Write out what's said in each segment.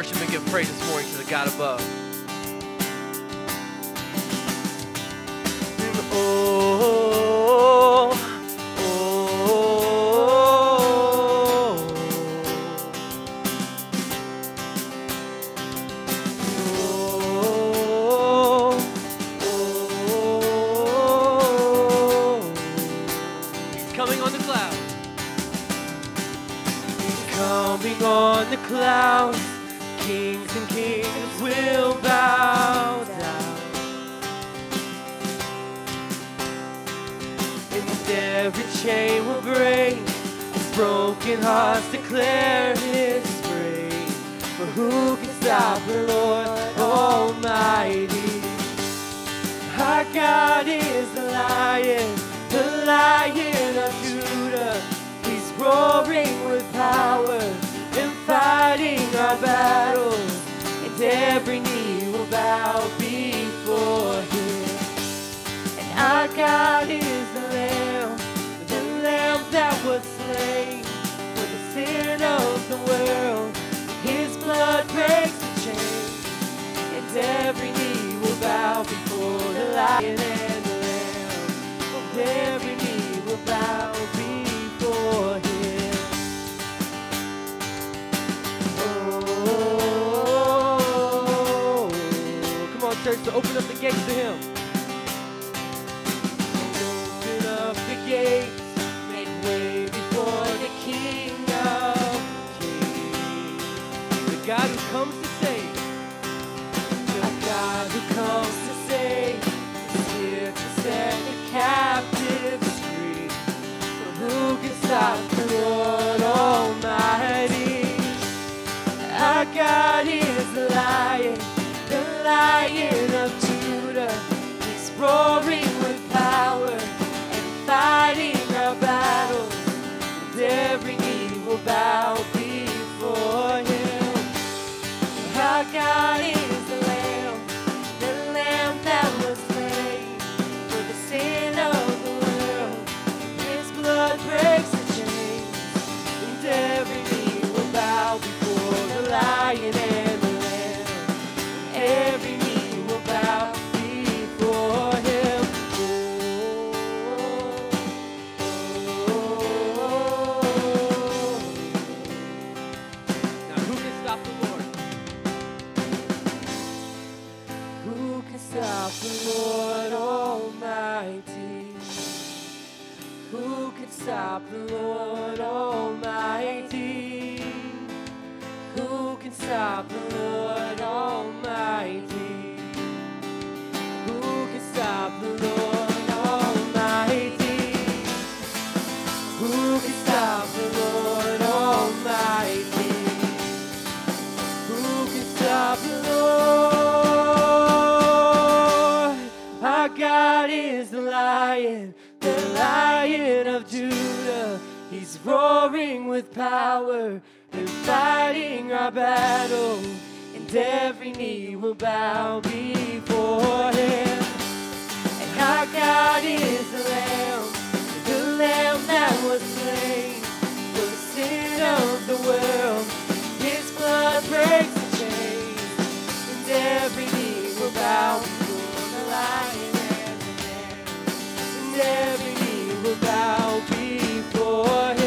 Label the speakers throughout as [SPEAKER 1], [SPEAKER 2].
[SPEAKER 1] worship and give praise this morning to the God above. will bow. with power. They're fighting our battle, and every knee will bow before Him. And our God is the Lamb, the Lamb that was slain for the sin of the world. His blood breaks the chains, and every knee will bow before the Lion and Lamb, and every knee will bow before Him.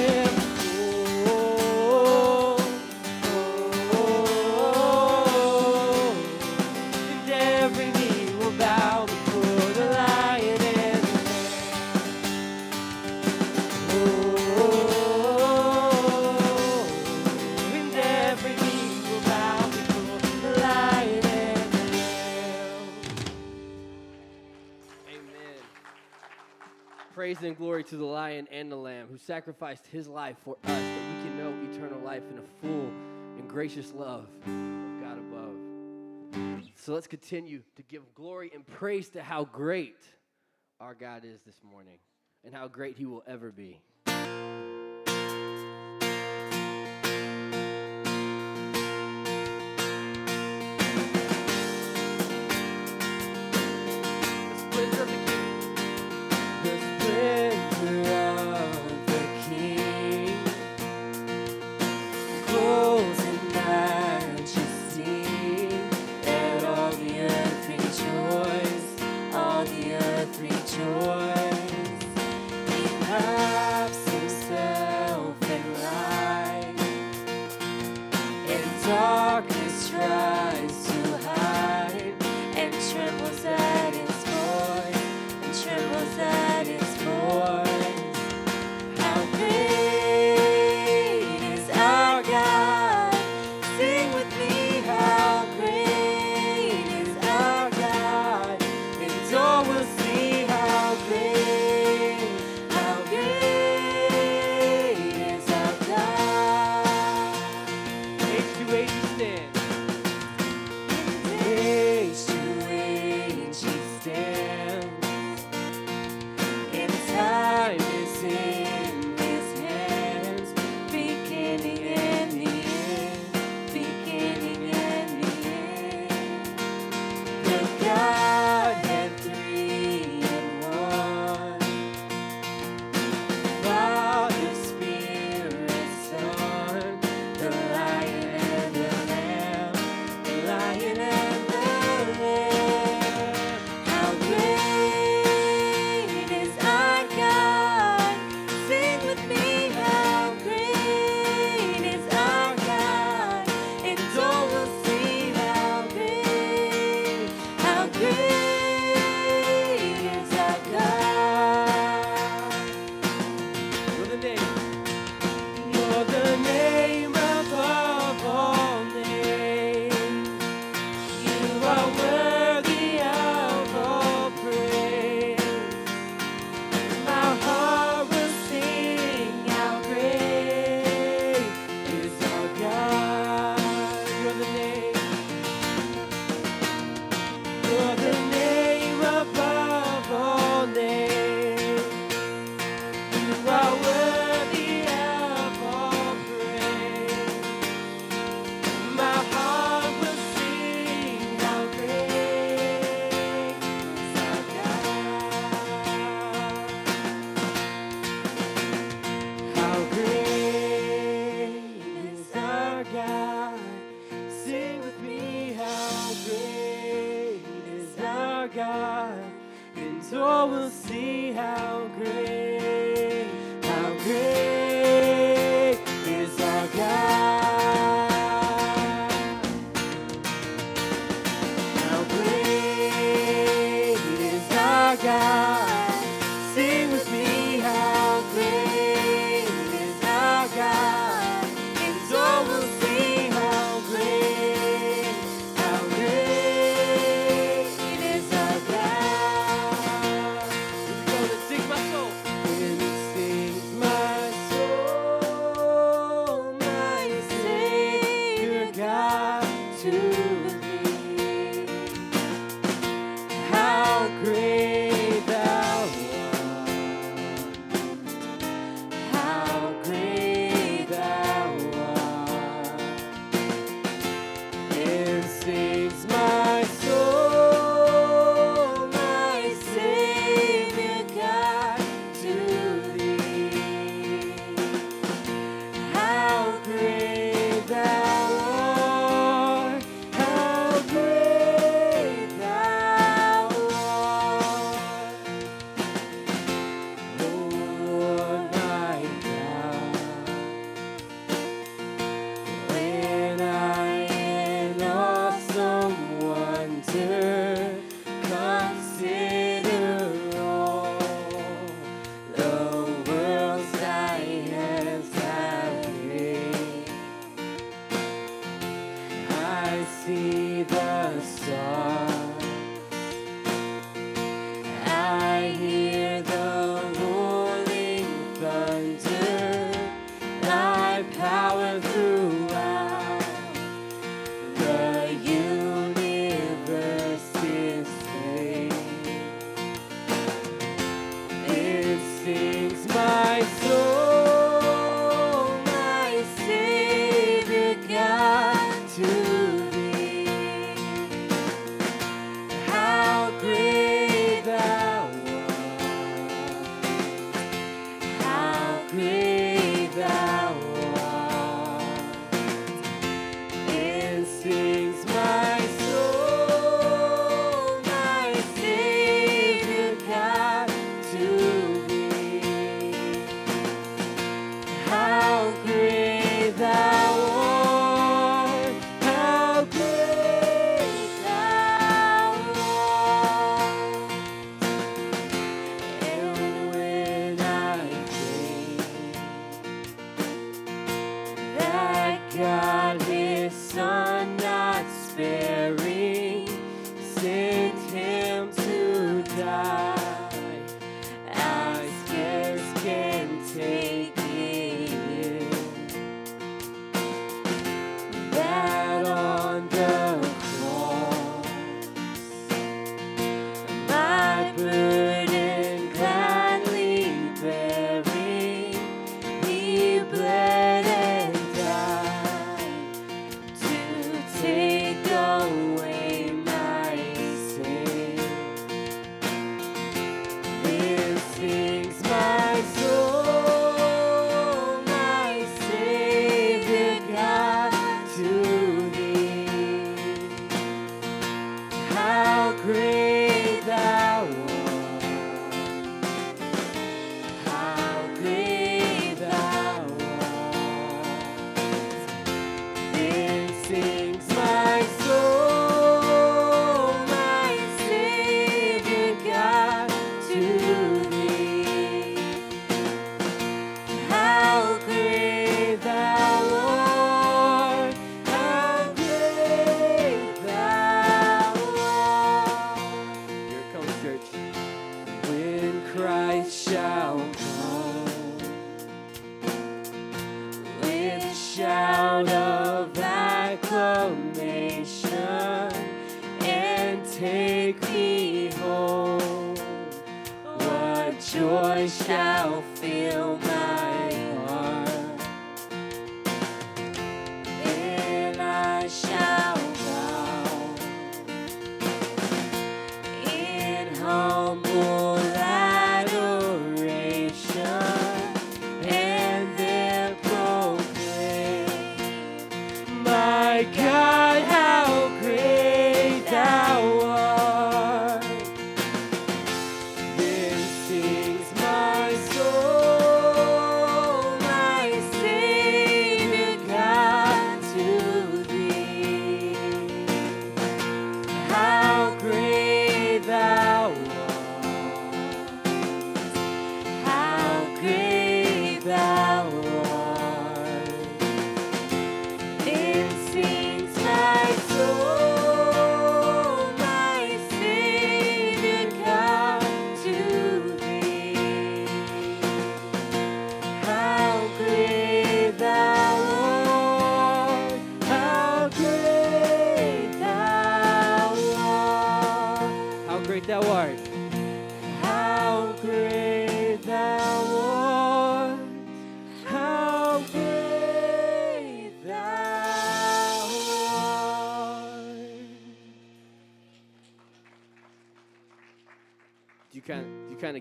[SPEAKER 1] Praise and glory to the Lion and the Lamb who sacrificed his life for us that we can know eternal life in a full and gracious love of God above. So let's continue to give glory and praise to how great our God is this morning and how great he will ever be.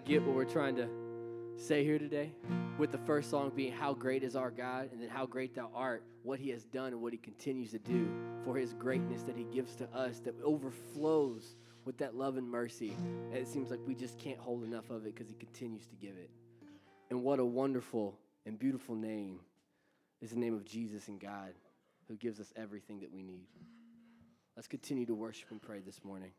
[SPEAKER 1] get what we're trying to say here today? With the first song being How Great Is Our God, and then How Great Thou Art, what He has done and what He continues to do for His greatness that He gives to us that overflows with that love and mercy. And it seems like we just can't hold enough of it because He continues to give it. And what a wonderful and beautiful name is the name of Jesus and God who gives us everything that we need. Let's continue to worship and pray this morning.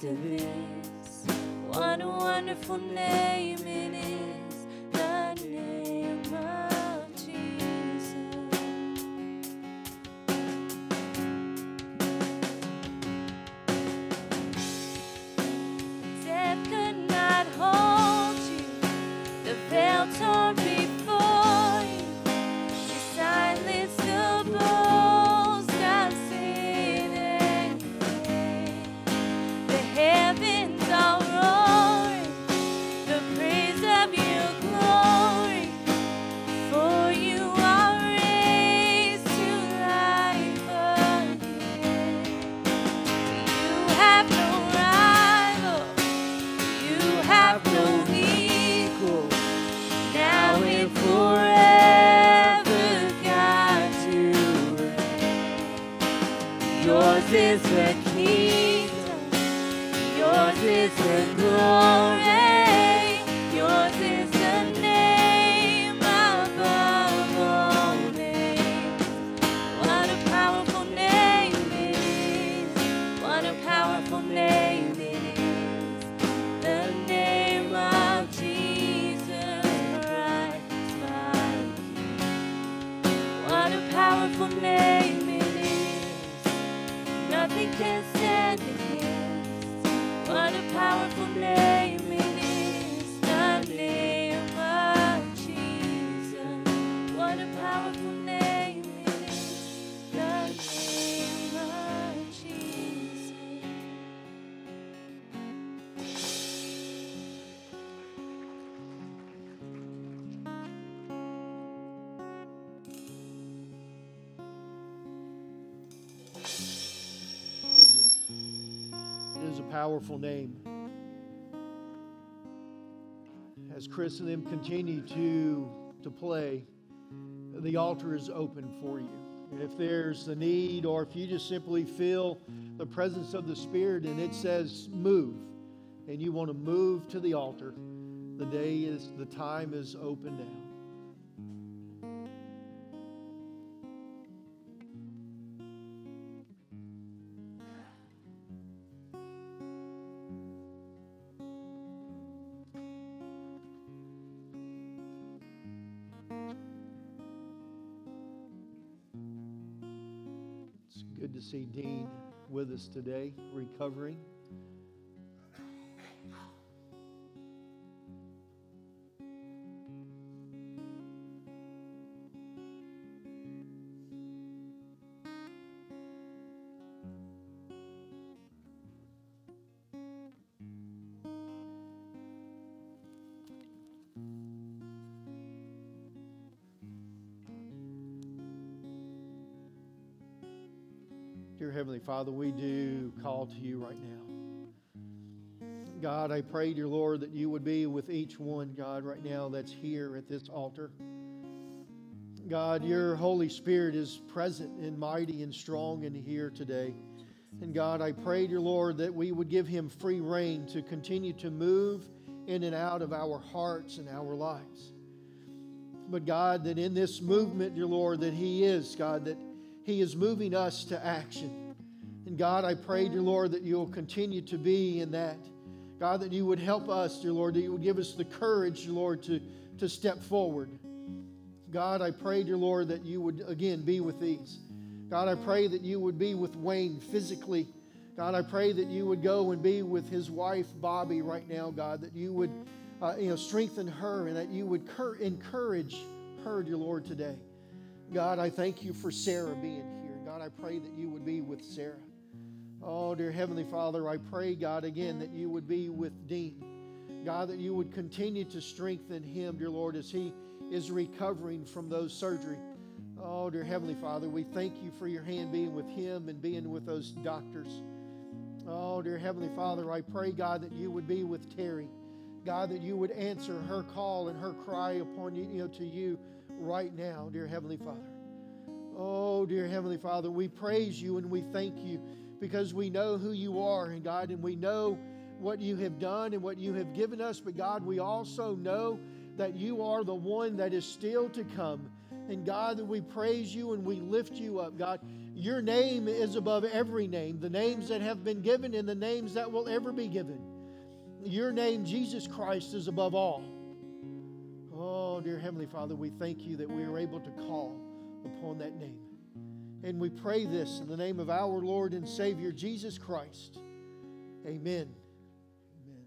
[SPEAKER 2] to this. What wonderful name. powerful name.
[SPEAKER 3] As Chris and them continue to, to play, the altar is open for you. If there's the need, or if you just simply feel the presence of the Spirit and it says move, and you want to move to the altar, the day is, the time is open now. Good to see Dean with us today, recovering. Father, we do call to you right now. God, I pray, dear Lord, that you would be with each one, God, right now that's here at this altar. God, your Holy Spirit is present and mighty and strong in here today. And God, I pray, dear Lord, that we would give him free rein to continue to move in and out of our hearts and our lives. But God, that in this movement, dear Lord, that he is, God, that he is moving us to action. And God, I pray, dear Lord, that you'll continue to be in that. God, that you would help us, dear Lord, that you would give us the courage, dear Lord, to, to step forward. God, I pray, dear Lord, that you would again be with these. God, I pray that you would be with Wayne physically. God, I pray that you would go and be with his wife, Bobby, right now, God, that you would uh, you know, strengthen her and that you would cur- encourage her, dear Lord, today. God, I thank you for Sarah being here. God, I pray that you would be with Sarah. Oh, dear Heavenly Father, I pray, God, again, that you would be with Dean. God, that you would continue to strengthen him, dear Lord, as he is recovering from those surgery. Oh, dear Heavenly Father, we thank you for your hand being with him and being with those doctors. Oh, dear Heavenly Father, I pray, God, that you would be with Terry. God, that you would answer her call and her cry upon you, you know, to you right now, dear Heavenly Father. Oh, dear Heavenly Father, we praise you and we thank you because we know who you are, and God, and we know what you have done and what you have given us. But God, we also know that you are the one that is still to come. And God, that we praise you and we lift you up, God. Your name is above every name, the names that have been given and the names that will ever be given. Your name, Jesus Christ, is above all. Oh, dear Heavenly Father, we thank you that we are able to call upon that name. And we pray this in the name of our Lord and Savior, Jesus Christ. Amen. Amen.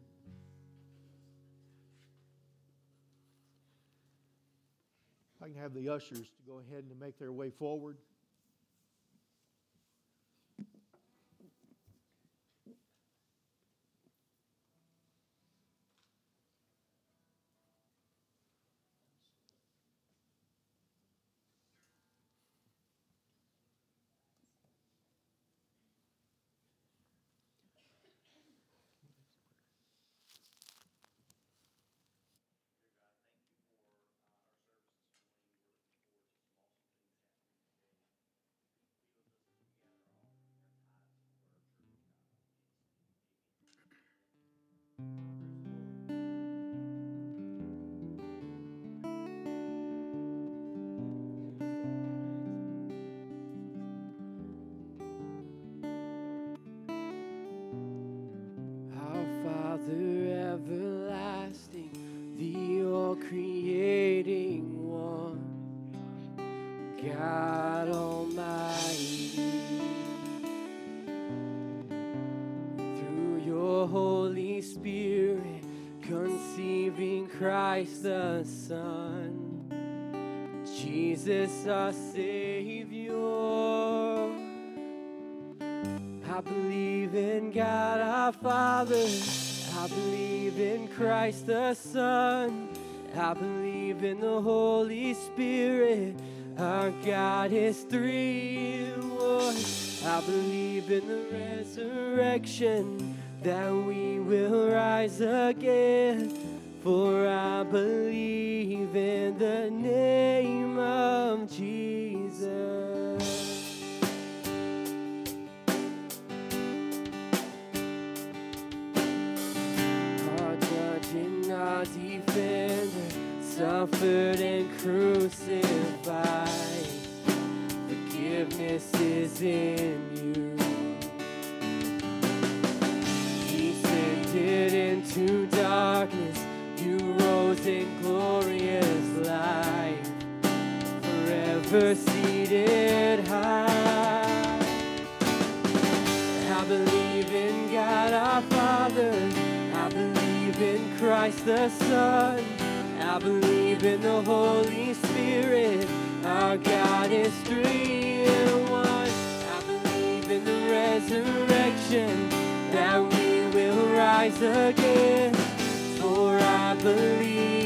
[SPEAKER 3] I can have the ushers to go ahead and make their way forward.
[SPEAKER 1] Father. I believe in Christ the Son. I believe in the Holy Spirit. Our God is three in one. I believe in the resurrection that we will rise again. For I believe in the and crucified. Forgiveness is in you. He ascended into darkness. You rose in glorious light. Forever seated high. I believe in God our Father. I believe in Christ the Son. I believe in the Holy Spirit. Our God is three in one. I believe in the resurrection that we will rise again. For I believe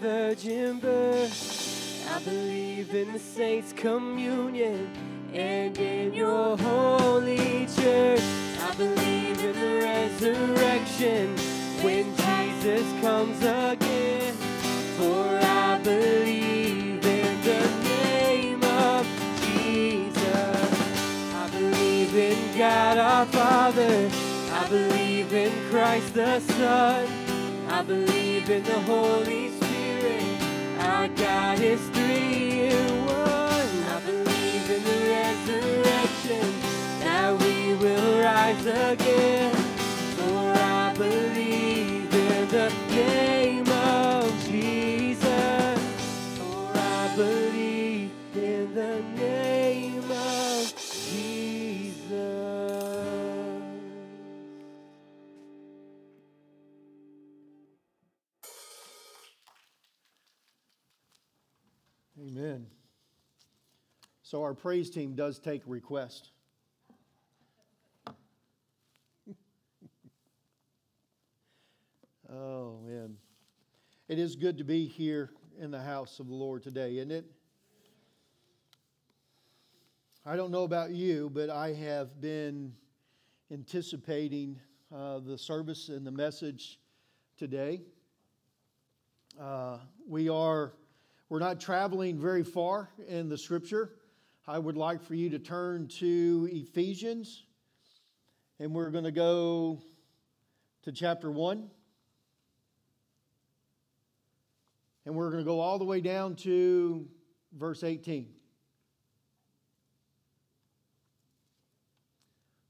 [SPEAKER 1] virgin birth. I believe in the saints' communion and in your holy church. I believe in the resurrection when Jesus comes again. For I believe in the name of Jesus. I believe in God our Father. I believe in Christ the Son. I believe in the Holy Spirit. Our God is three in one. I believe in the resurrection that we will rise again.
[SPEAKER 3] Our praise team does take requests. oh, man. It is good to be here in the house of the Lord today, isn't it? I don't know about you, but I have been anticipating uh, the service and the message today. Uh, we are we're not traveling very far in the scripture. I would like for you to turn to Ephesians, and we're going to go to chapter 1. And we're going to go all the way down to verse 18.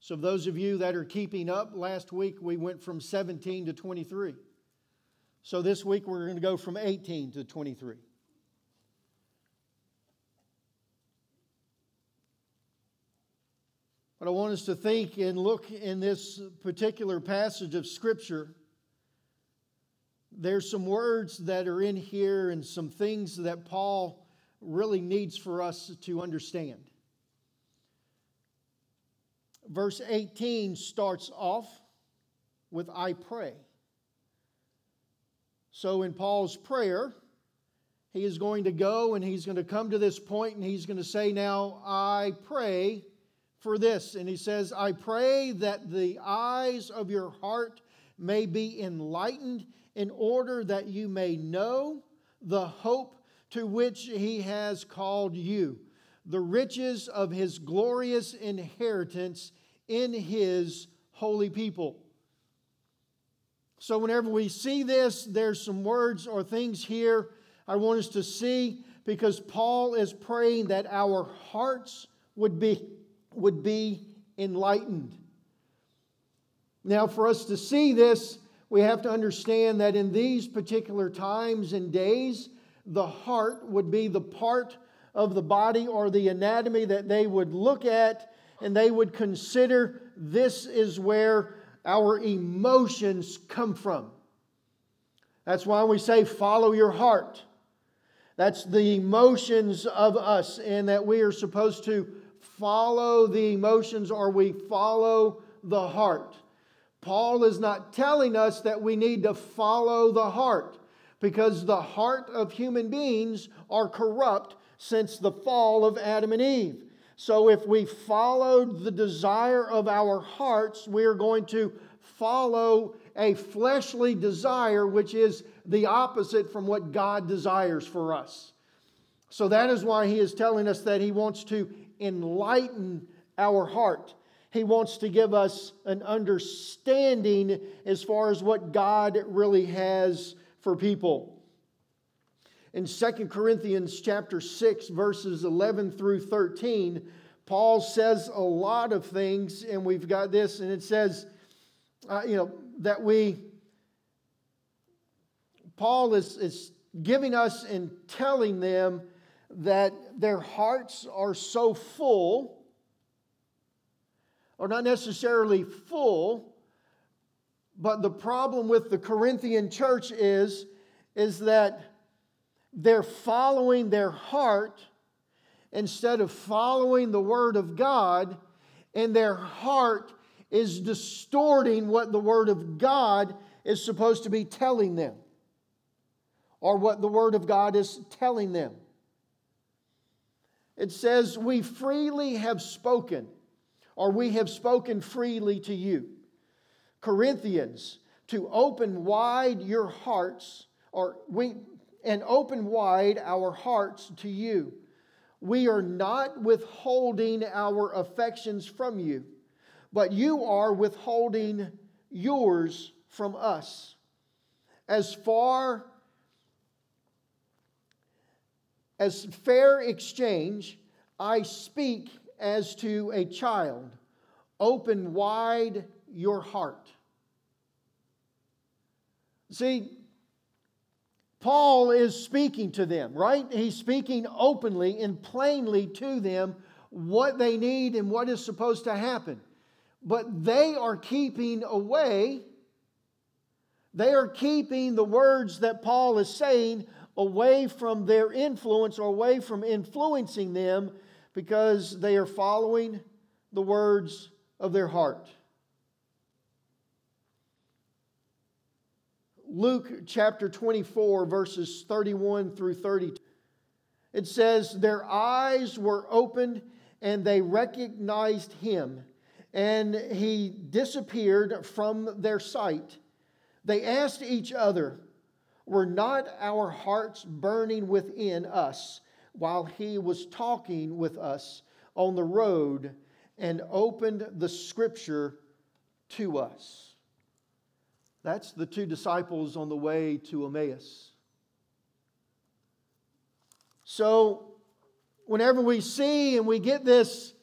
[SPEAKER 3] So, those of you that are keeping up, last week we went from 17 to 23. So, this week we're going to go from 18 to 23. But I want us to think and look in this particular passage of Scripture. There's some words that are in here and some things that Paul really needs for us to understand. Verse 18 starts off with I pray. So in Paul's prayer, he is going to go and he's going to come to this point and he's going to say, Now I pray for this. And he says, I pray that the eyes of your heart may be enlightened in order that you may know the hope to which he has called you, the riches of his glorious inheritance in his holy people. So, whenever we see this, there's some words or things here I want us to see because Paul is praying that our hearts would be, would be enlightened. Now, for us to see this, we have to understand that in these particular times and days, the heart would be the part of the body or the anatomy that they would look at and they would consider this is where our emotions come from. That's why we say, follow your heart. That's the emotions of us, and that we are supposed to follow the emotions or we follow the heart. Paul is not telling us that we need to follow the heart because the heart of human beings are corrupt since the fall of Adam and Eve. So if we followed the desire of our hearts, we are going to follow a fleshly desire, which is the opposite from what God desires for us. So that is why he is telling us that he wants to enlighten our heart. He wants to give us an understanding as far as what God really has for people. In 2 Corinthians chapter 6 verses 11 through 13, Paul says a lot of things and we've got this and it says uh, you know that we Paul is, is giving us and telling them that their hearts are so full, or not necessarily full, but the problem with the Corinthian church is, is that they're following their heart instead of following the Word of God, and their heart is distorting what the Word of God is supposed to be telling them, or what the Word of God is telling them. It says, We freely have spoken, or we have spoken freely to you. Corinthians, to open wide your hearts, or we, and open wide our hearts to you. We are not withholding our affections from you, but you are withholding yours from us. As far as fair exchange, I speak as to a child. Open wide your heart. See, Paul is speaking to them, right? He's speaking openly and plainly to them what they need and what is supposed to happen. But they are keeping away, they are keeping the words that Paul is saying away from their influence or away from influencing them because they are following the words of their heart. Luke chapter 24, verses 31 through 32. It says, Their eyes were opened and they recognized him, and he disappeared from their sight. They asked each other, Were not our hearts burning within us while he was talking with us on the road and opened the scripture to us? That's the two disciples on the way to Emmaus. So, whenever we see and we get this,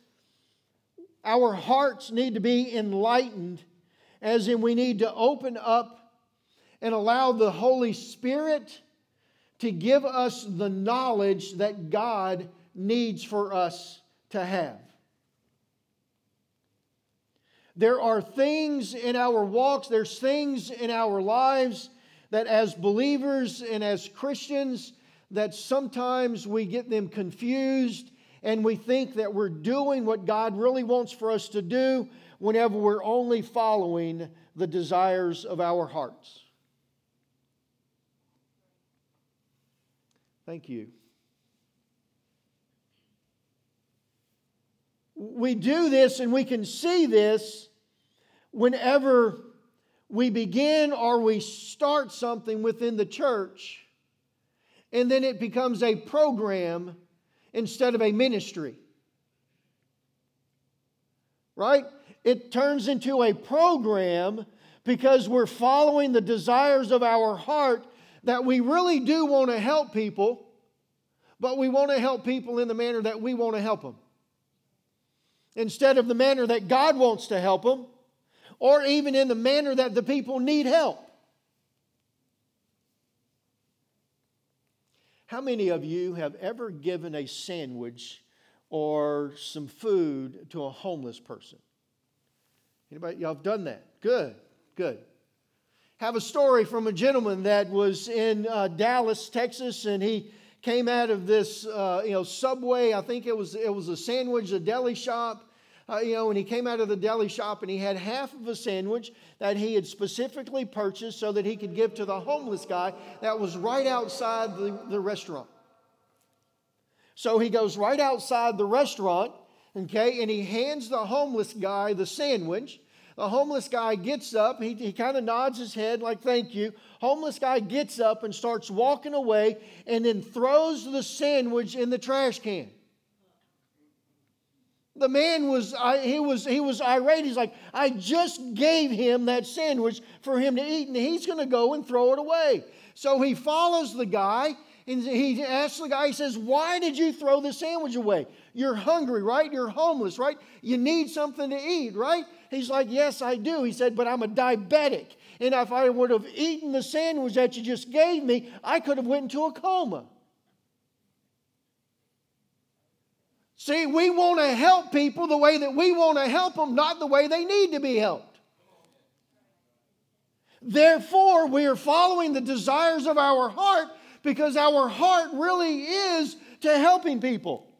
[SPEAKER 3] our hearts need to be enlightened, as in we need to open up and allow the Holy Spirit to give us the knowledge that God needs for us to have. There are things in our walks, there's things in our lives that as believers and as Christians that sometimes we get them confused and we think that we're doing what God really wants for us to do whenever we're only following the desires of our hearts. Thank you. we do this and we can see this whenever we begin or we start something within the church and then it becomes a program instead of a ministry. Right? It turns into a program because we're following the desires of our heart that we really do want to help people, but we want to help people in the manner that we want to help them instead of the manner that God wants to help them, or even in the manner that the people need help. How many of you have ever given a sandwich or some food to a homeless person? Anybody y'all have done that? Good. Good. Have a story from a gentleman that was in uh, Dallas, Texas, and he came out of this, uh, you know, Subway. I think it was it was a sandwich, a deli shop. Uh, you know, and he came out of the deli shop and he had half of a sandwich that he had specifically purchased so that he could give to the homeless guy that was right outside the, the restaurant. So he goes right outside the restaurant, okay, and he hands the homeless guy the sandwich. The homeless guy gets up, he, he kind of nods his head like, thank you. Homeless guy gets up and starts walking away and then throws the sandwich in the trash can. The man was, I, he was, he was irate. He's like, I just gave him that sandwich for him to eat, and he's going to go and throw it away. So he follows the guy, and he asks the guy, he says, Why did you throw the sandwich away? You're hungry, right? You're homeless, right? You need something to eat, right? He's like, Yes, I do. He said, But I'm a diabetic. And if I would have eaten the sandwich that you just gave me, I could have went into a coma. See, we want to help people the way that we want to help them, not the way they need to be helped. Therefore, we are following the desires of our heart because our heart really is to helping people.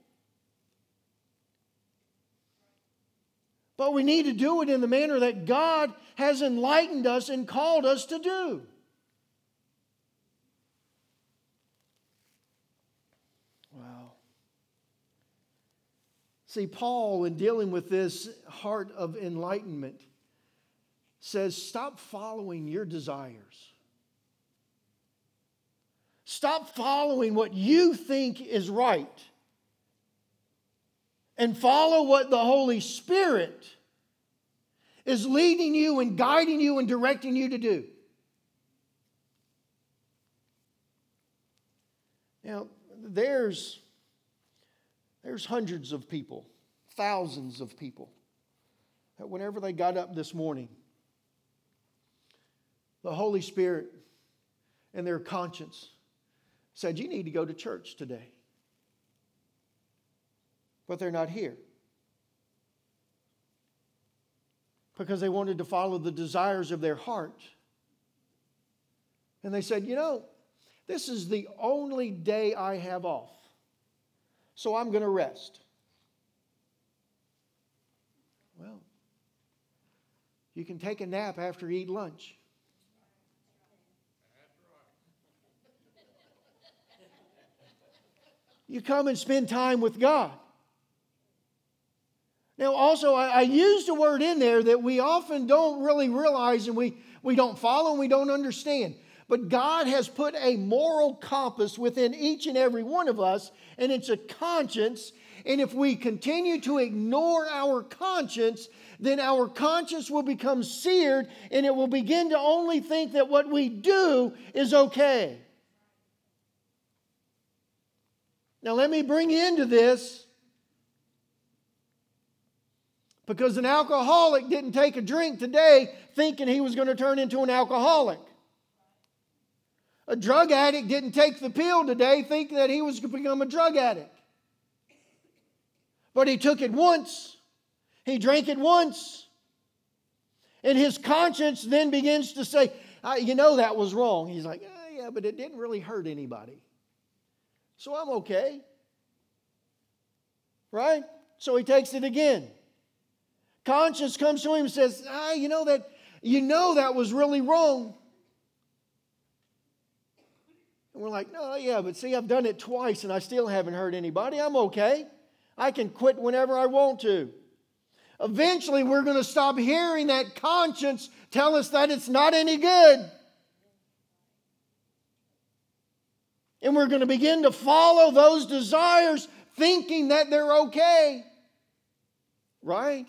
[SPEAKER 3] But we need to do it in the manner that God has enlightened us and called us to do. Wow. See, Paul, in dealing with this heart of enlightenment, says stop following your desires. Stop following what you think is right and follow what the Holy Spirit is leading you and guiding you and directing you to do. Now, there's, there's hundreds of people, thousands of people, that whenever they got up this morning, the Holy Spirit and their conscience said, You need to go to church today. But they're not here. because they wanted to follow the desires of their heart. And they said, You know, this is the only day I have off, so I'm going to rest. Well, you can take a nap after you eat lunch. You come and spend time with God. Now, also, I, I used a word in there that we often don't really realize and we, we don't follow and we don't understand. But God has put a moral compass within each and every one of us, and it's a conscience. And if we continue to ignore our conscience, then our conscience will become seared and it will begin to only think that what we do is okay. Now, let me bring you into this because an alcoholic didn't take a drink today thinking he was going to turn into an alcoholic. A drug addict didn't take the pill today thinking that he was going to become a drug addict. But he took it once, he drank it once, and his conscience then begins to say, ah, You know that was wrong. He's like, oh, Yeah, but it didn't really hurt anybody. So I'm okay. Right? So he takes it again conscience comes to him and says, ah, you know that you know that was really wrong. And we're like, no, yeah, but see, I've done it twice and I still haven't hurt anybody. I'm okay. I can quit whenever I want to. Eventually, we're going to stop hearing that conscience tell us that it's not any good. And we're going to begin to follow those desires thinking that they're okay. Right?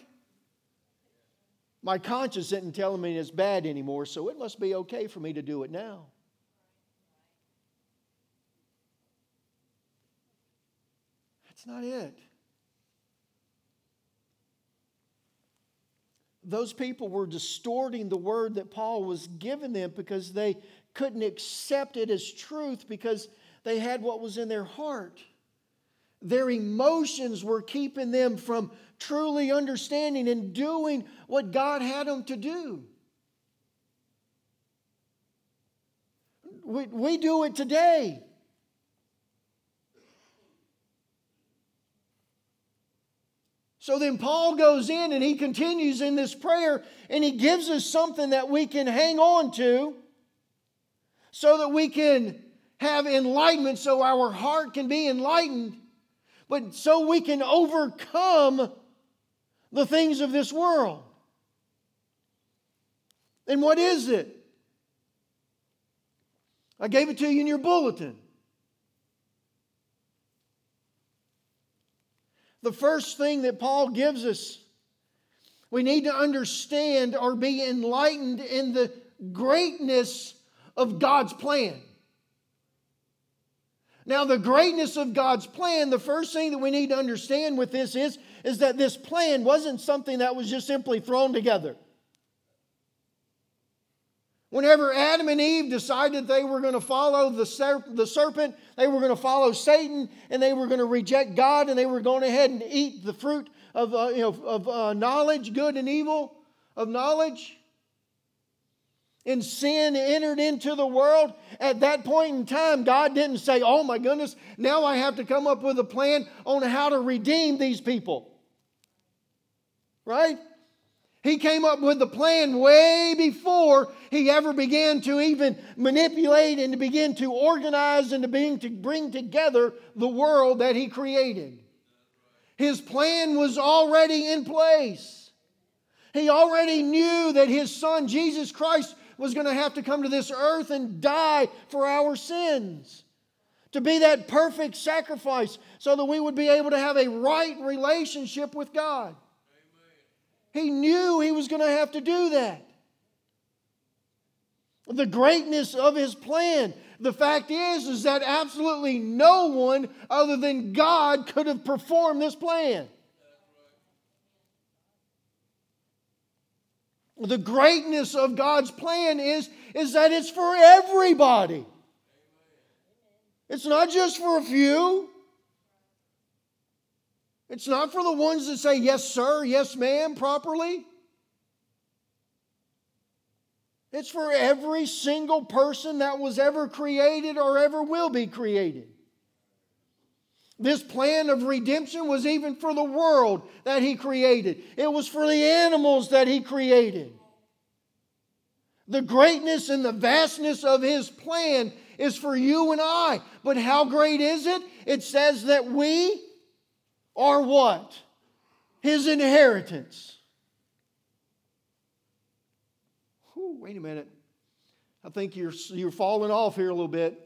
[SPEAKER 3] My conscience isn't telling me it's bad anymore, so it must be okay for me to do it now. That's not it. Those people were distorting the word that Paul was giving them because they couldn't accept it as truth because they had what was in their heart. Their emotions were keeping them from truly understanding and doing what God had them to do. We, we do it today. So then Paul goes in and he continues in this prayer and he gives us something that we can hang on to so that we can have enlightenment, so our heart can be enlightened, but so we can overcome the things of this world. And what is it? I gave it to you in your bulletin. The first thing that Paul gives us, we need to understand or be enlightened in the greatness of God's plan. Now, the greatness of God's plan, the first thing that we need to understand with this is, is that this plan wasn't something that was just simply thrown together. Whenever Adam and Eve decided they were going to follow the, the serpent, they were going to follow Satan, and they were going to reject God, and they were going ahead and eat the fruit of, uh, you know, of uh, knowledge, good and evil, of knowledge, and sin entered into the world, at that point in time, God didn't say, Oh my goodness, now I have to come up with a plan on how to redeem these people. Right? He came up with the plan way before he ever began to even manipulate and to begin to organize and to begin to bring together the world that he created. His plan was already in place. He already knew that his son, Jesus Christ, was going to have to come to this earth and die for our sins. To be that perfect sacrifice so that we would be able to have a right relationship with God. He knew he was going to have to do that. The greatness of his plan. The fact is, is that absolutely no one other than God could have performed this plan. The greatness of God's plan is, is that it's for everybody. It's not just for a few. It's not for the ones that say yes, sir, yes, ma'am, properly. It's for every single person that was ever created or ever will be created. This plan of redemption was even for the world that He created, it was for the animals that He created. The greatness and the vastness of His plan is for you and I. But how great is it? It says that we are what? His inheritance. Whew, wait a minute. I think you're, you're falling off here a little bit.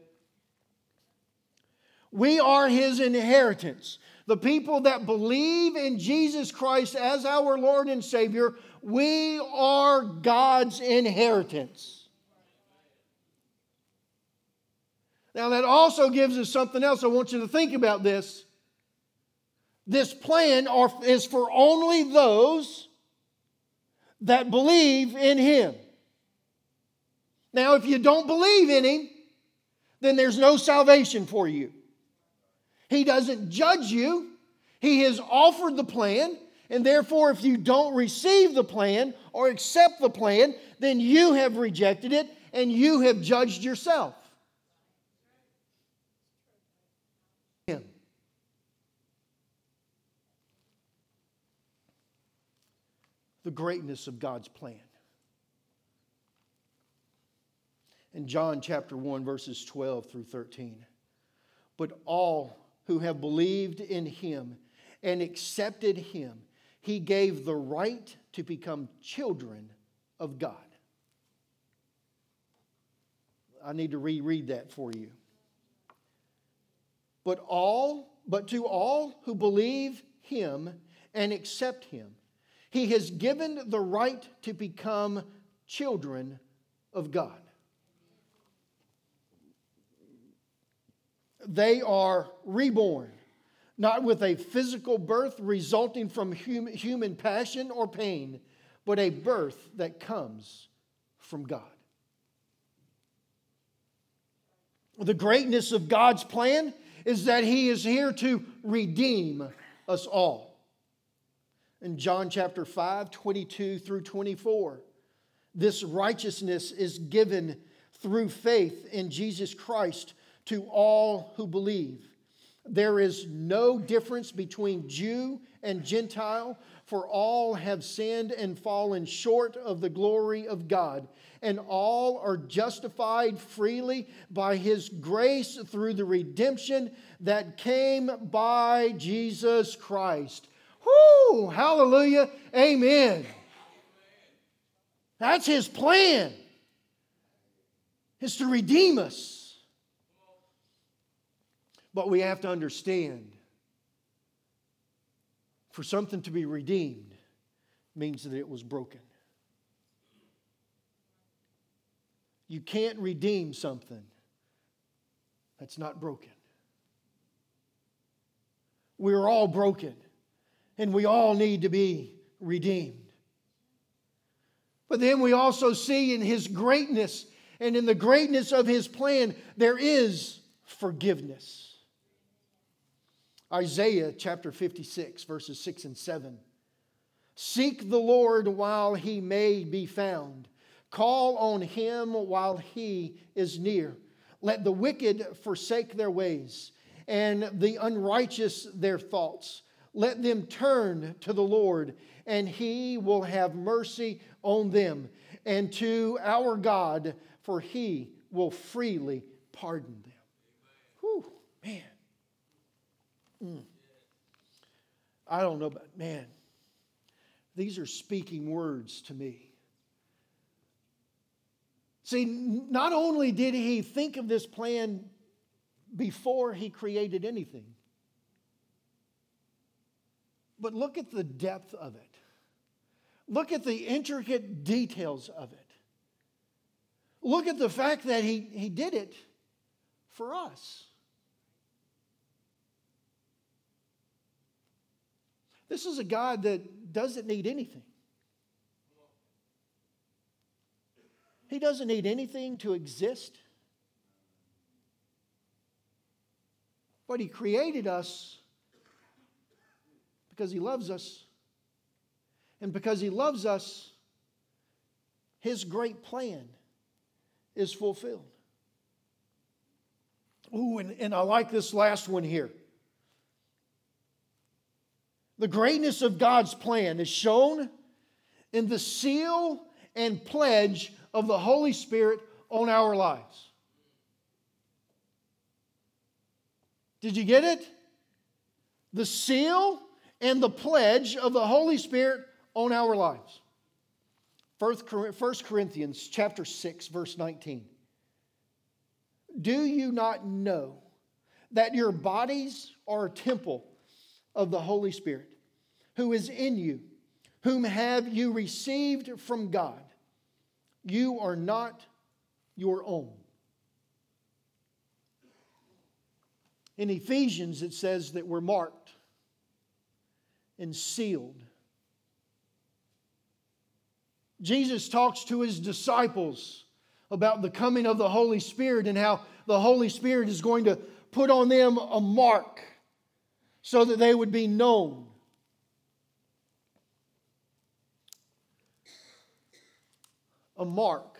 [SPEAKER 3] We are his inheritance. The people that believe in Jesus Christ as our Lord and Savior, we are God's inheritance. Now, that also gives us something else. I want you to think about this this plan are, is for only those that believe in Him. Now, if you don't believe in Him, then there's no salvation for you. He doesn't judge you, He has offered the plan, and therefore, if you don't receive the plan or accept the plan, then you have rejected it and you have judged yourself. the greatness of God's plan. In John chapter 1, verses 12 through 13. But all who have believed in him and accepted him, he gave the right to become children of God. I need to reread that for you. But all, but to all who believe him and accept him, he has given the right to become children of God. They are reborn, not with a physical birth resulting from human passion or pain, but a birth that comes from God. The greatness of God's plan is that He is here to redeem us all. In John chapter 5, 22 through 24, this righteousness is given through faith in Jesus Christ to all who believe. There is no difference between Jew and Gentile, for all have sinned and fallen short of the glory of God, and all are justified freely by His grace through the redemption that came by Jesus Christ. Whoo! Hallelujah! Amen. That's His plan, is to redeem us. But we have to understand for something to be redeemed means that it was broken. You can't redeem something that's not broken. We're all broken, and we all need to be redeemed. But then we also see in His greatness and in the greatness of His plan, there is forgiveness. Isaiah chapter 56, verses 6 and 7. Seek the Lord while he may be found, call on him while he is near. Let the wicked forsake their ways, and the unrighteous their thoughts. Let them turn to the Lord, and he will have mercy on them, and to our God, for he will freely pardon them. Whew, man. Mm. I don't know, but man, these are speaking words to me. See, not only did he think of this plan before he created anything, but look at the depth of it. Look at the intricate details of it. Look at the fact that he, he did it for us. This is a God that doesn't need anything. He doesn't need anything to exist. But He created us because He loves us. And because He loves us, His great plan is fulfilled. Ooh, and, and I like this last one here. The greatness of God's plan is shown in the seal and pledge of the Holy Spirit on our lives. Did you get it? The seal and the pledge of the Holy Spirit on our lives. 1 Corinthians chapter 6 verse 19. Do you not know that your bodies are a temple of the Holy Spirit, who is in you, whom have you received from God. You are not your own. In Ephesians, it says that we're marked and sealed. Jesus talks to his disciples about the coming of the Holy Spirit and how the Holy Spirit is going to put on them a mark so that they would be known. A mark,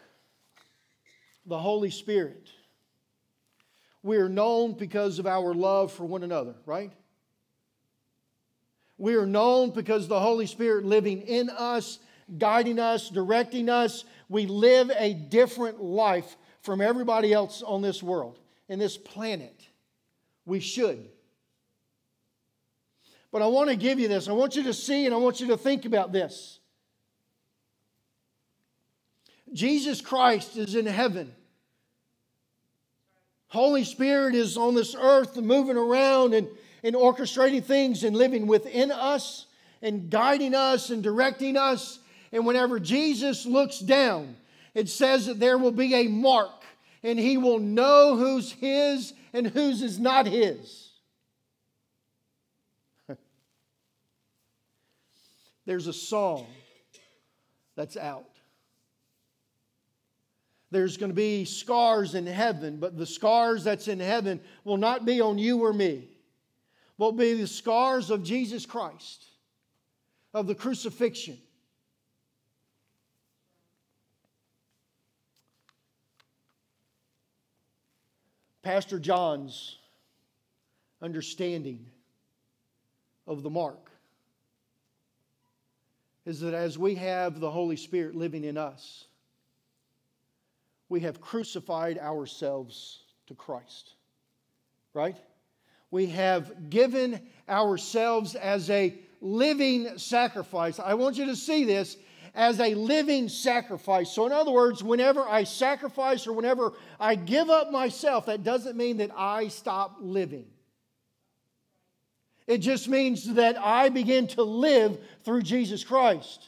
[SPEAKER 3] the Holy Spirit. We are known because of our love for one another, right? We are known because the Holy Spirit living in us, guiding us, directing us. We live a different life from everybody else on this world, in this planet. We should. But I want to give you this. I want you to see and I want you to think about this. Jesus Christ is in heaven. Holy Spirit is on this earth moving around and, and orchestrating things and living within us and guiding us and directing us. And whenever Jesus looks down, it says that there will be a mark and he will know who's his and whose is not his. There's a song that's out. There's going to be scars in heaven, but the scars that's in heaven will not be on you or me. Will be the scars of Jesus Christ, of the crucifixion. Pastor John's understanding of the mark is that as we have the Holy Spirit living in us, we have crucified ourselves to Christ. Right? We have given ourselves as a living sacrifice. I want you to see this as a living sacrifice. So, in other words, whenever I sacrifice or whenever I give up myself, that doesn't mean that I stop living. It just means that I begin to live through Jesus Christ.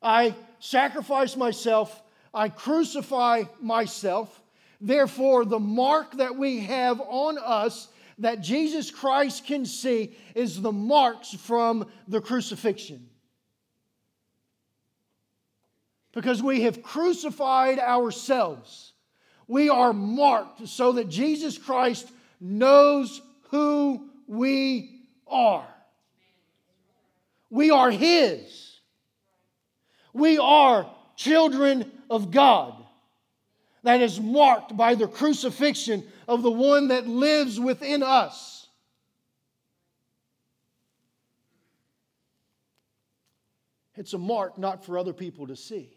[SPEAKER 3] I sacrifice myself, I crucify myself. Therefore, the mark that we have on us that Jesus Christ can see is the marks from the crucifixion. Because we have crucified ourselves. We are marked so that Jesus Christ knows who we are. We are His. We are children of God. That is marked by the crucifixion of the one that lives within us. It's a mark not for other people to see.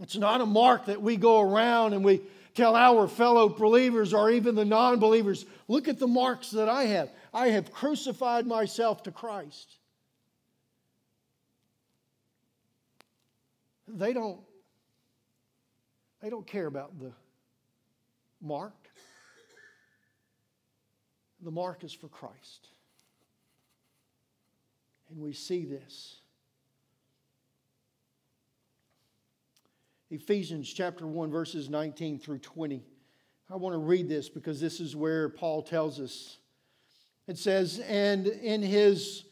[SPEAKER 3] It's not a mark that we go around and we tell our fellow believers or even the non believers, look at the marks that I have. I have crucified myself to Christ. They don't, they don't care about the mark. The mark is for Christ. And we see this. Ephesians chapter 1, verses 19 through 20. I want to read this because this is where Paul tells us. It says, and in his,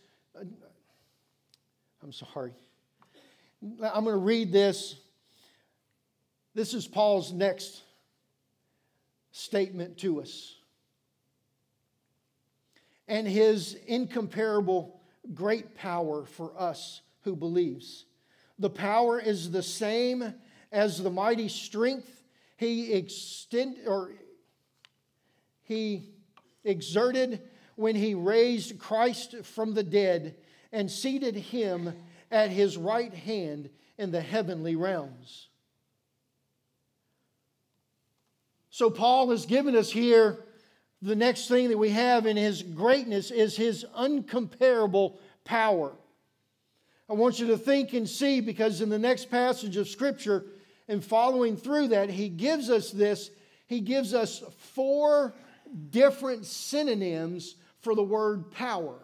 [SPEAKER 3] I'm sorry, I'm going to read this. This is Paul's next statement to us. And his incomparable great power for us who believes. The power is the same as the mighty strength he extend or he exerted when he raised Christ from the dead and seated him at his right hand in the heavenly realms. So Paul has given us here the next thing that we have in his greatness is his uncomparable power. I want you to think and see because in the next passage of Scripture, and following through that, he gives us this. He gives us four different synonyms for the word power.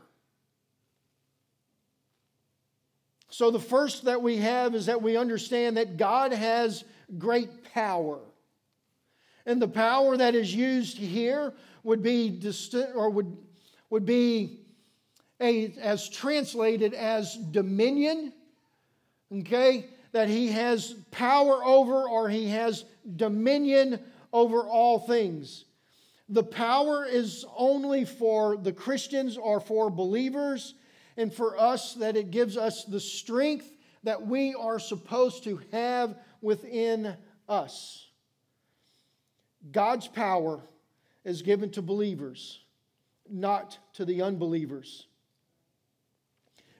[SPEAKER 3] So, the first that we have is that we understand that God has great power. And the power that is used here would be or would, would be a, as translated as dominion. Okay? That he has power over or he has dominion over all things. The power is only for the Christians or for believers, and for us that it gives us the strength that we are supposed to have within us. God's power is given to believers, not to the unbelievers.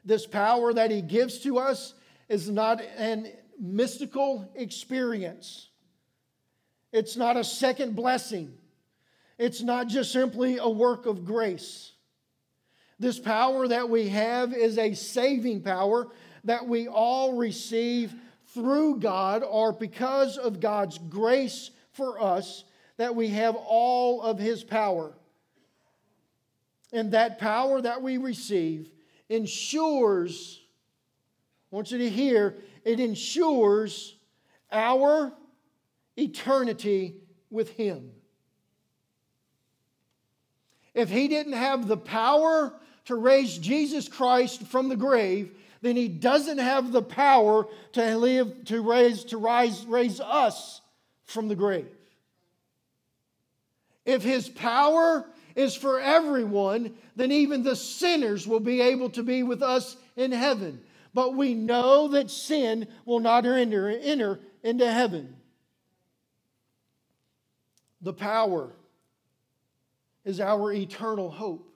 [SPEAKER 3] This power that He gives to us is not an mystical experience. It's not a second blessing. It's not just simply a work of grace. This power that we have is a saving power that we all receive through God or because of God's grace for us that we have all of His power. And that power that we receive ensures I want you to hear it ensures our eternity with Him. If He didn't have the power to raise Jesus Christ from the grave, then he doesn't have the power to live to raise to rise raise us from the grave. If his power is for everyone, then even the sinners will be able to be with us in heaven. But we know that sin will not enter, enter into heaven. The power is our eternal hope.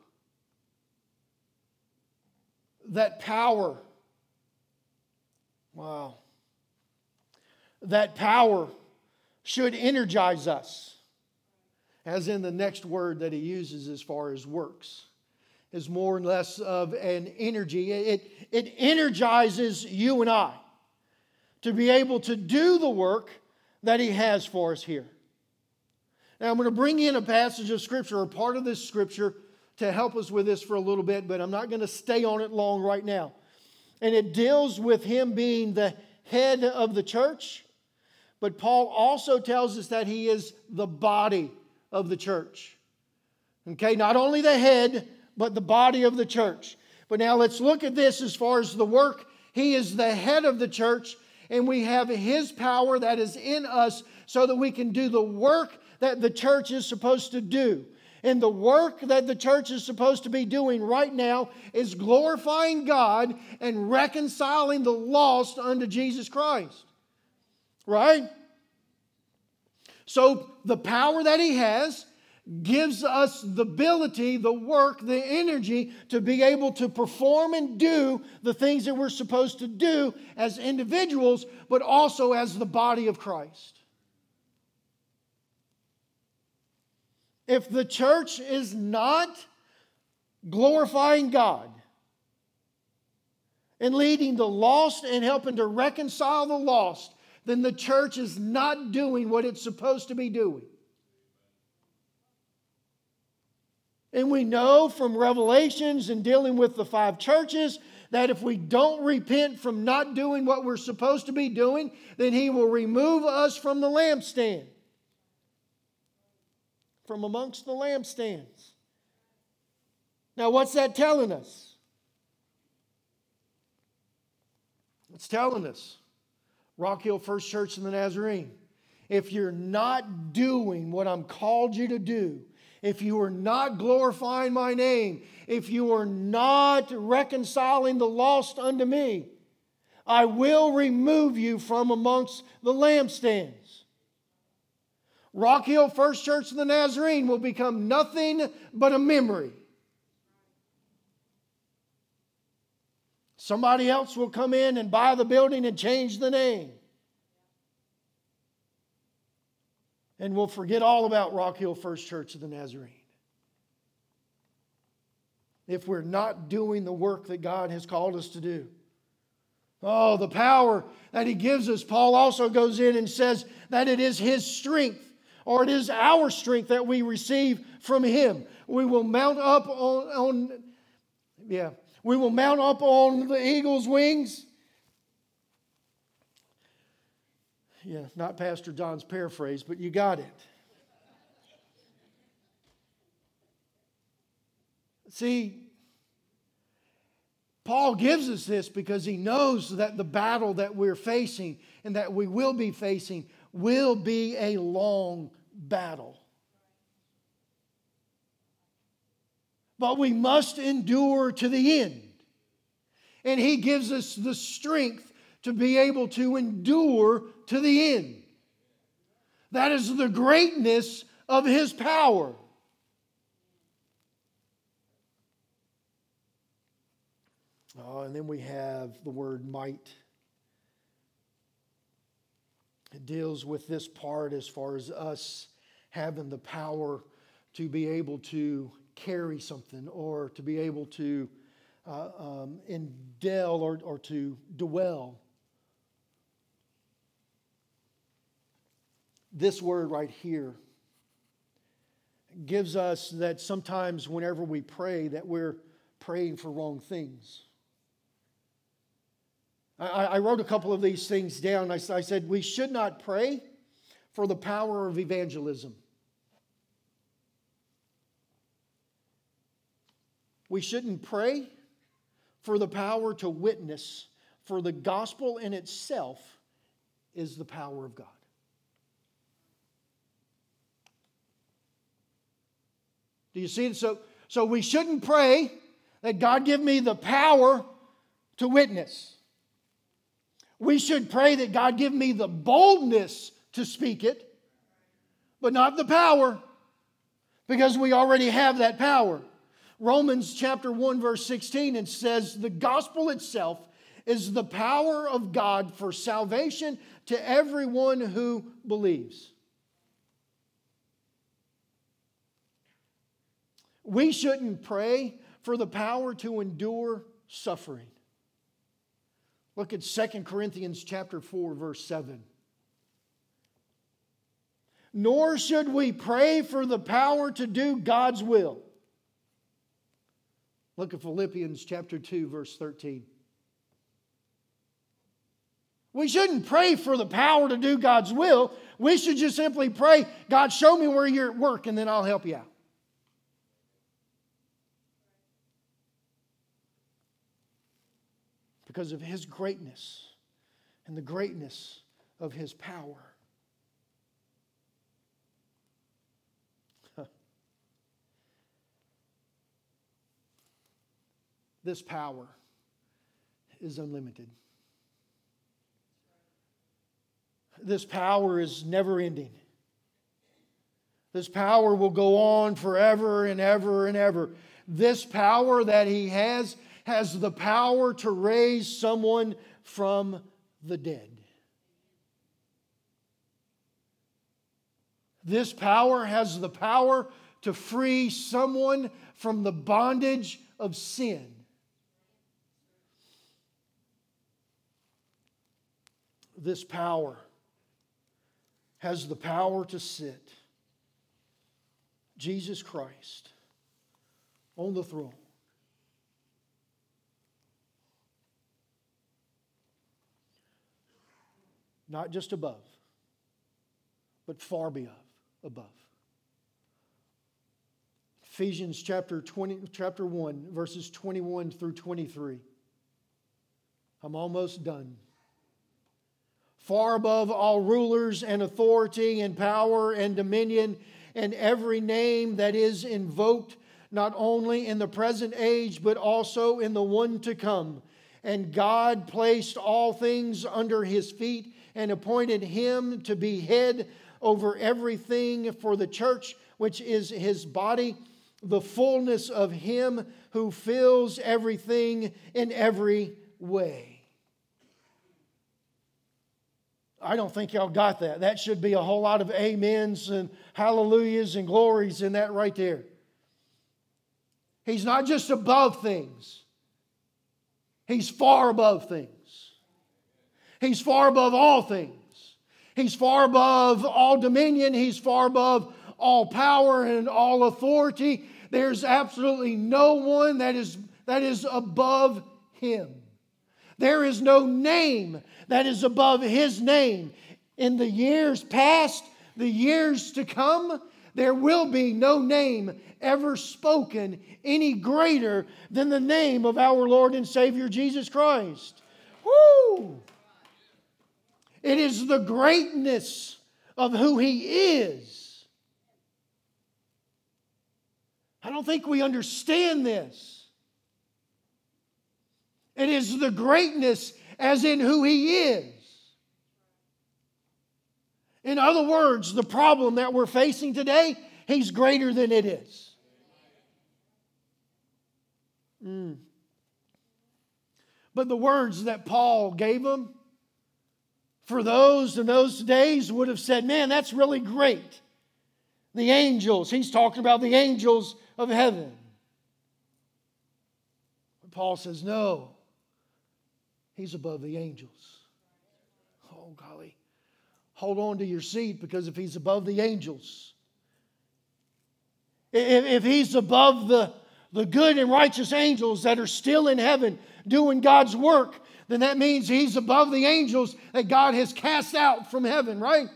[SPEAKER 3] That power, wow, that power should energize us as in the next word that he uses as far as works, is more or less of an energy. It, it energizes you and I to be able to do the work that he has for us here. Now, I'm going to bring in a passage of Scripture, or part of this Scripture, to help us with this for a little bit, but I'm not going to stay on it long right now. And it deals with him being the head of the church, but Paul also tells us that he is the body of the church. Okay, not only the head, but the body of the church. But now let's look at this as far as the work. He is the head of the church, and we have His power that is in us so that we can do the work that the church is supposed to do. And the work that the church is supposed to be doing right now is glorifying God and reconciling the lost unto Jesus Christ. Right? So the power that He has gives us the ability, the work, the energy to be able to perform and do the things that we're supposed to do as individuals, but also as the body of Christ. If the church is not glorifying God and leading the lost and helping to reconcile the lost, then the church is not doing what it's supposed to be doing. And we know from Revelations and dealing with the five churches that if we don't repent from not doing what we're supposed to be doing, then He will remove us from the lampstand, from amongst the lampstands. Now, what's that telling us? It's telling us Rock Hill First Church in the Nazarene. If you're not doing what I'm called you to do, if you are not glorifying my name, if you are not reconciling the lost unto me, I will remove you from amongst the lampstands. Rock Hill First Church of the Nazarene will become nothing but a memory. Somebody else will come in and buy the building and change the name. And we'll forget all about Rock Hill First Church of the Nazarene. If we're not doing the work that God has called us to do. Oh, the power that He gives us. Paul also goes in and says that it is His strength or it is our strength that we receive from Him. We will mount up on, on yeah, we will mount up on the eagle's wings. Yeah, not Pastor John's paraphrase, but you got it. See, Paul gives us this because he knows that the battle that we're facing and that we will be facing will be a long battle. but we must endure to the end. And He gives us the strength to be able to endure to the end. That is the greatness of His power. Oh, and then we have the word might. It deals with this part as far as us having the power to be able to carry something or to be able to uh, um, indwell or, or to dwell. This word right here gives us that sometimes whenever we pray that we're praying for wrong things. I, I wrote a couple of these things down. I, I said we should not pray for the power of evangelism. We shouldn't pray for the power to witness, for the gospel in itself is the power of God. Do you see? So, so we shouldn't pray that God give me the power to witness. We should pray that God give me the boldness to speak it, but not the power, because we already have that power. Romans chapter 1, verse 16, it says, The gospel itself is the power of God for salvation to everyone who believes. We shouldn't pray for the power to endure suffering. Look at 2 Corinthians chapter 4 verse 7. Nor should we pray for the power to do God's will. Look at Philippians chapter 2 verse 13. We shouldn't pray for the power to do God's will. We should just simply pray, God, show me where you're at work, and then I'll help you out. Because of his greatness and the greatness of his power. this power is unlimited. This power is never ending. This power will go on forever and ever and ever. This power that he has has the power to raise someone from the dead. This power has the power to free someone from the bondage of sin. This power has the power to sit Jesus Christ on the throne. Not just above, but far beyond, above. Ephesians chapter 20, chapter 1, verses 21 through 23. I'm almost done. Far above all rulers and authority and power and dominion and every name that is invoked, not only in the present age, but also in the one to come. And God placed all things under his feet and appointed him to be head over everything for the church, which is his body, the fullness of him who fills everything in every way. I don't think y'all got that. That should be a whole lot of amens and hallelujahs and glories in that right there. He's not just above things, he's far above things. He's far above all things. He's far above all dominion. He's far above all power and all authority. There's absolutely no one that is, that is above him. There is no name that is above his name. In the years past, the years to come, there will be no name ever spoken any greater than the name of our Lord and Savior Jesus Christ. Woo! It is the greatness of who He is. I don't think we understand this. It is the greatness as in who He is. In other words, the problem that we're facing today, He's greater than it is. Mm. But the words that Paul gave them, for those in those days would have said, Man, that's really great. The angels, he's talking about the angels of heaven. But Paul says, No, he's above the angels. Oh, golly. Hold on to your seat because if he's above the angels, if, if he's above the, the good and righteous angels that are still in heaven doing God's work, then that means he's above the angels that God has cast out from heaven, right?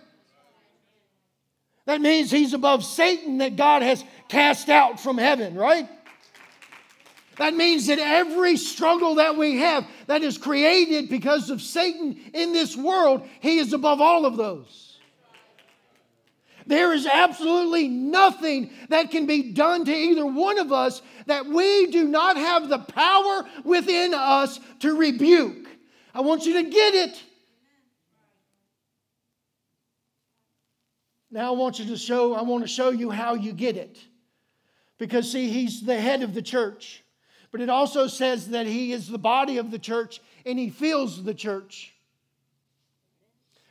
[SPEAKER 3] That means he's above Satan that God has cast out from heaven, right? That means that every struggle that we have that is created because of Satan in this world, he is above all of those. There is absolutely nothing that can be done to either one of us that we do not have the power within us to rebuke. I want you to get it. Now I want you to show I want to show you how you get it. Because see he's the head of the church. But it also says that he is the body of the church and he fills the church.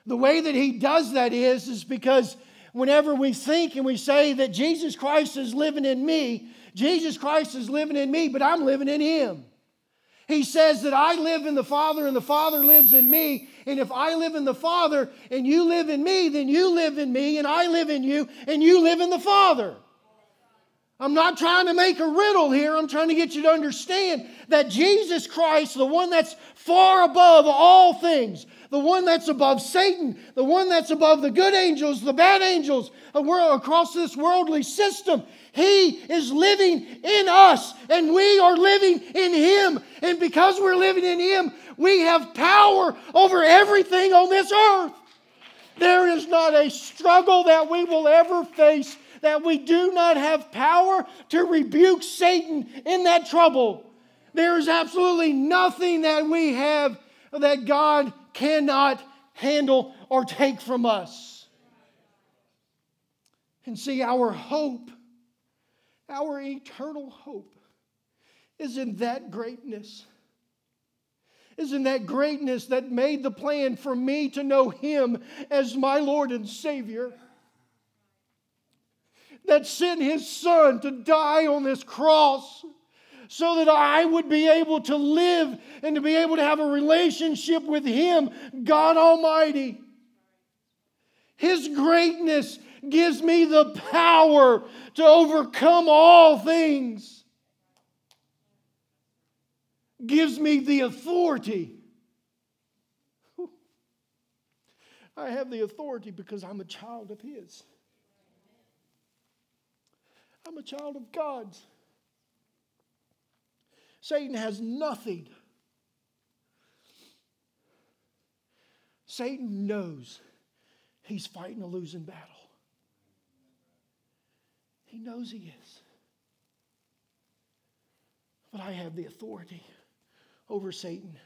[SPEAKER 3] The way that he does that is, is because whenever we think and we say that Jesus Christ is living in me, Jesus Christ is living in me, but I'm living in him. He says that I live in the Father and the Father lives in me. And if I live in the Father and you live in me, then you live in me and I live in you and you live in the Father. I'm not trying to make a riddle here. I'm trying to get you to understand that Jesus Christ, the one that's far above all things, the one that's above Satan, the one that's above the good angels, the bad angels, uh, across this worldly system, he is living in us and we are living in Him. And because we're living in Him, we have power over everything on this earth. There is not a struggle that we will ever face that we do not have power to rebuke Satan in that trouble. There is absolutely nothing that we have that God cannot handle or take from us. And see, our hope, our eternal hope, is in that greatness. Isn't that greatness that made the plan for me to know Him as my Lord and Savior that sent his son to die on this cross so that I would be able to live and to be able to have a relationship with him, God Almighty. His greatness gives me the power to overcome all things, gives me the authority. I have the authority because I'm a child of His. I'm a child of God's. Satan has nothing. Satan knows he's fighting a losing battle. He knows he is. But I have the authority over Satan.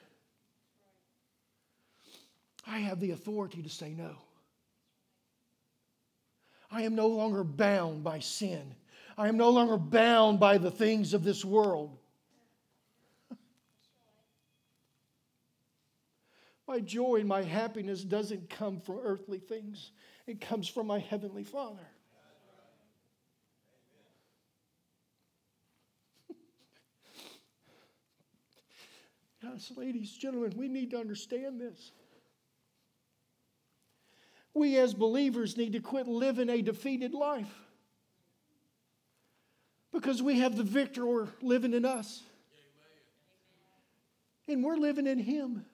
[SPEAKER 3] I have the authority to say no. I am no longer bound by sin I am no longer bound by the things of this world. My joy and my happiness doesn't come from earthly things, it comes from my Heavenly Father. Yes, ladies, gentlemen, we need to understand this. We as believers need to quit living a defeated life because we have the victor living in us. And we're living in Him.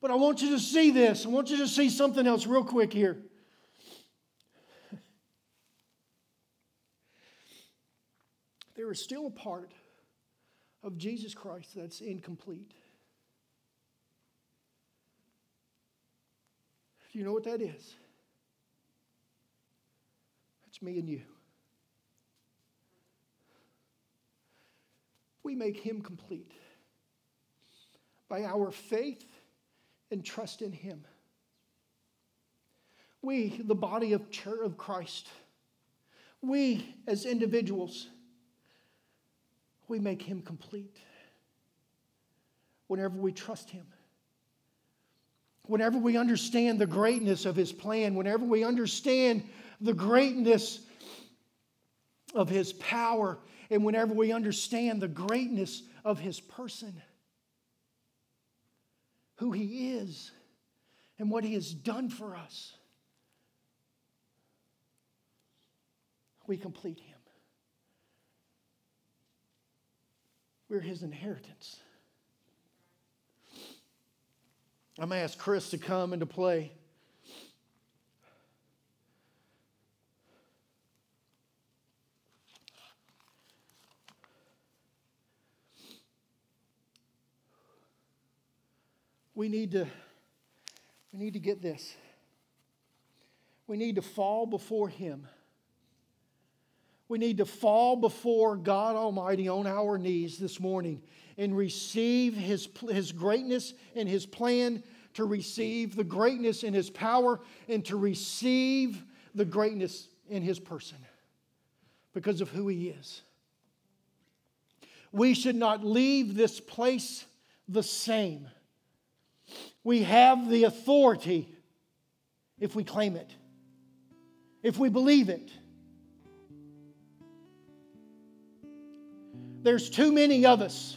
[SPEAKER 3] But I want you to see this. I want you to see something else real quick here. There is still a part of Jesus Christ that's incomplete. Do you know what that is? That's me and you. We make him complete by our faith and trust in him. We, the body of, church of Christ, we as individuals, we make him complete whenever we trust him. Whenever we understand the greatness of his plan, whenever we understand the greatness of his power and whenever we understand the greatness of his person, who he is, and what he has done for us, we complete him. We're his inheritance. I'm going to ask Chris to come and to play. We need to we need to get this. We need to fall before him. We need to fall before God Almighty on our knees this morning and receive his, his greatness and his plan, to receive the greatness in his power, and to receive the greatness in his person because of who he is. We should not leave this place the same. We have the authority if we claim it, if we believe it. There's too many of us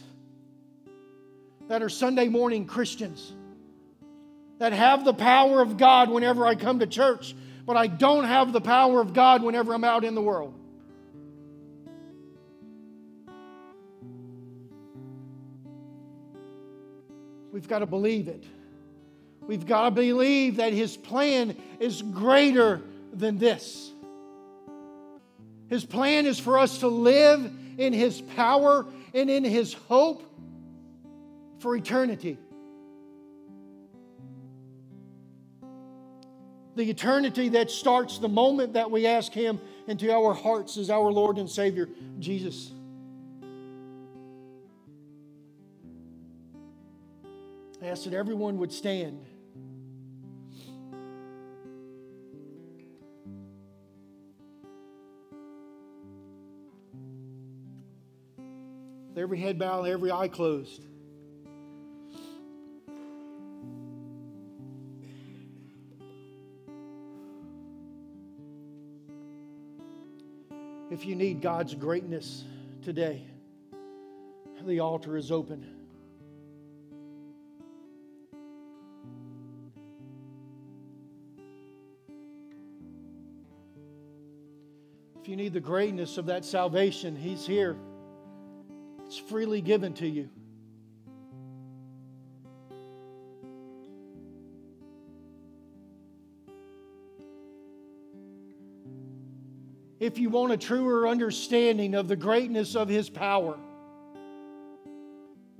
[SPEAKER 3] that are Sunday morning Christians that have the power of God whenever I come to church, but I don't have the power of God whenever I'm out in the world. We've got to believe it. We've got to believe that His plan is greater than this. His plan is for us to live in His power and in His hope for eternity. The eternity that starts the moment that we ask Him into our hearts as our Lord and Savior, Jesus. I ask that everyone would stand. Every head bowed, every eye closed. If you need God's greatness today, the altar is open. If you need the greatness of that salvation, He's here. It's freely given to you. If you want a truer understanding of the greatness of His power,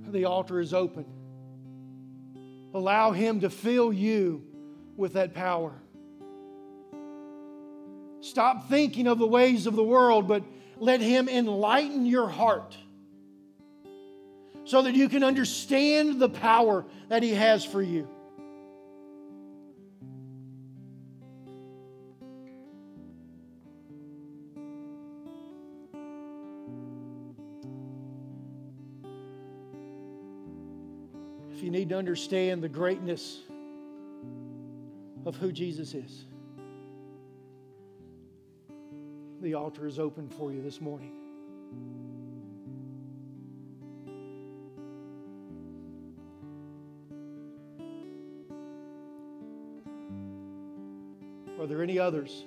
[SPEAKER 3] the altar is open. Allow Him to fill you with that power. Stop thinking of the ways of the world, but let Him enlighten your heart so that you can understand the power that He has for you. If you need to understand the greatness of who Jesus is, the altar is open for you this morning. There any others?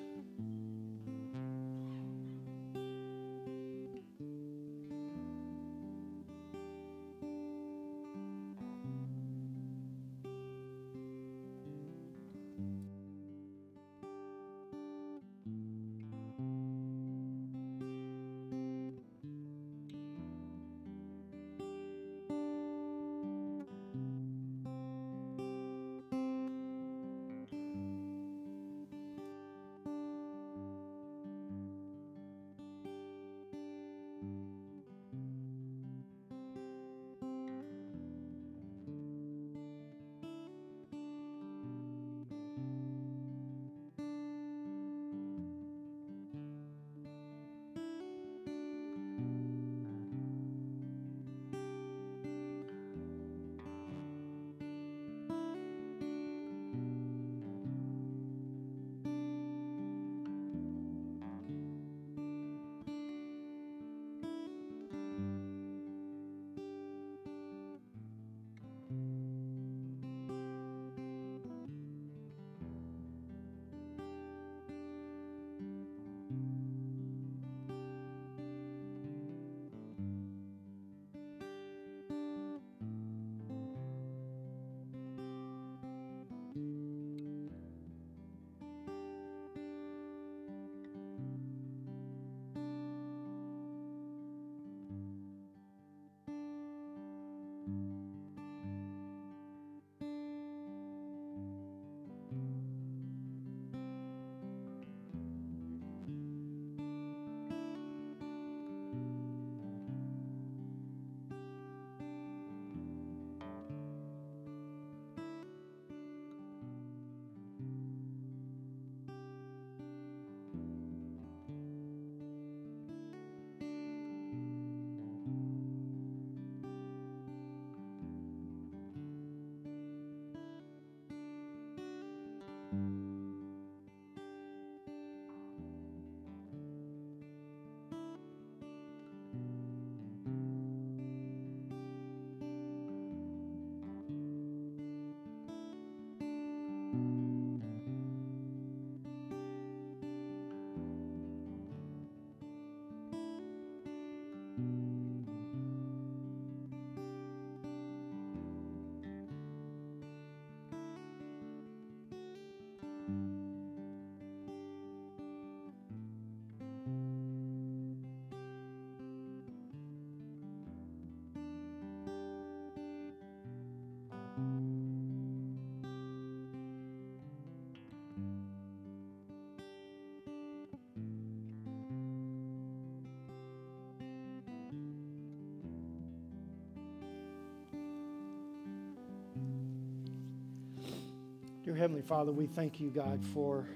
[SPEAKER 3] Dear Heavenly Father, we thank you, God, for,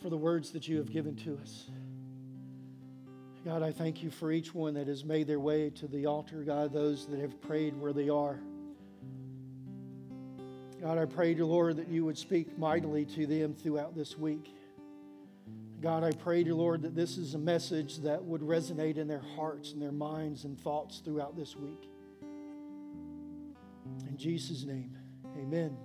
[SPEAKER 3] for the words that you have given to us. God, I thank you for each one that has made their way to the altar, God, those that have prayed where they are. God, I pray, dear Lord, that you would speak mightily to them throughout this week. God, I pray, dear Lord, that this is a message that would resonate in their hearts and their minds and thoughts throughout this week. In Jesus' name, amen.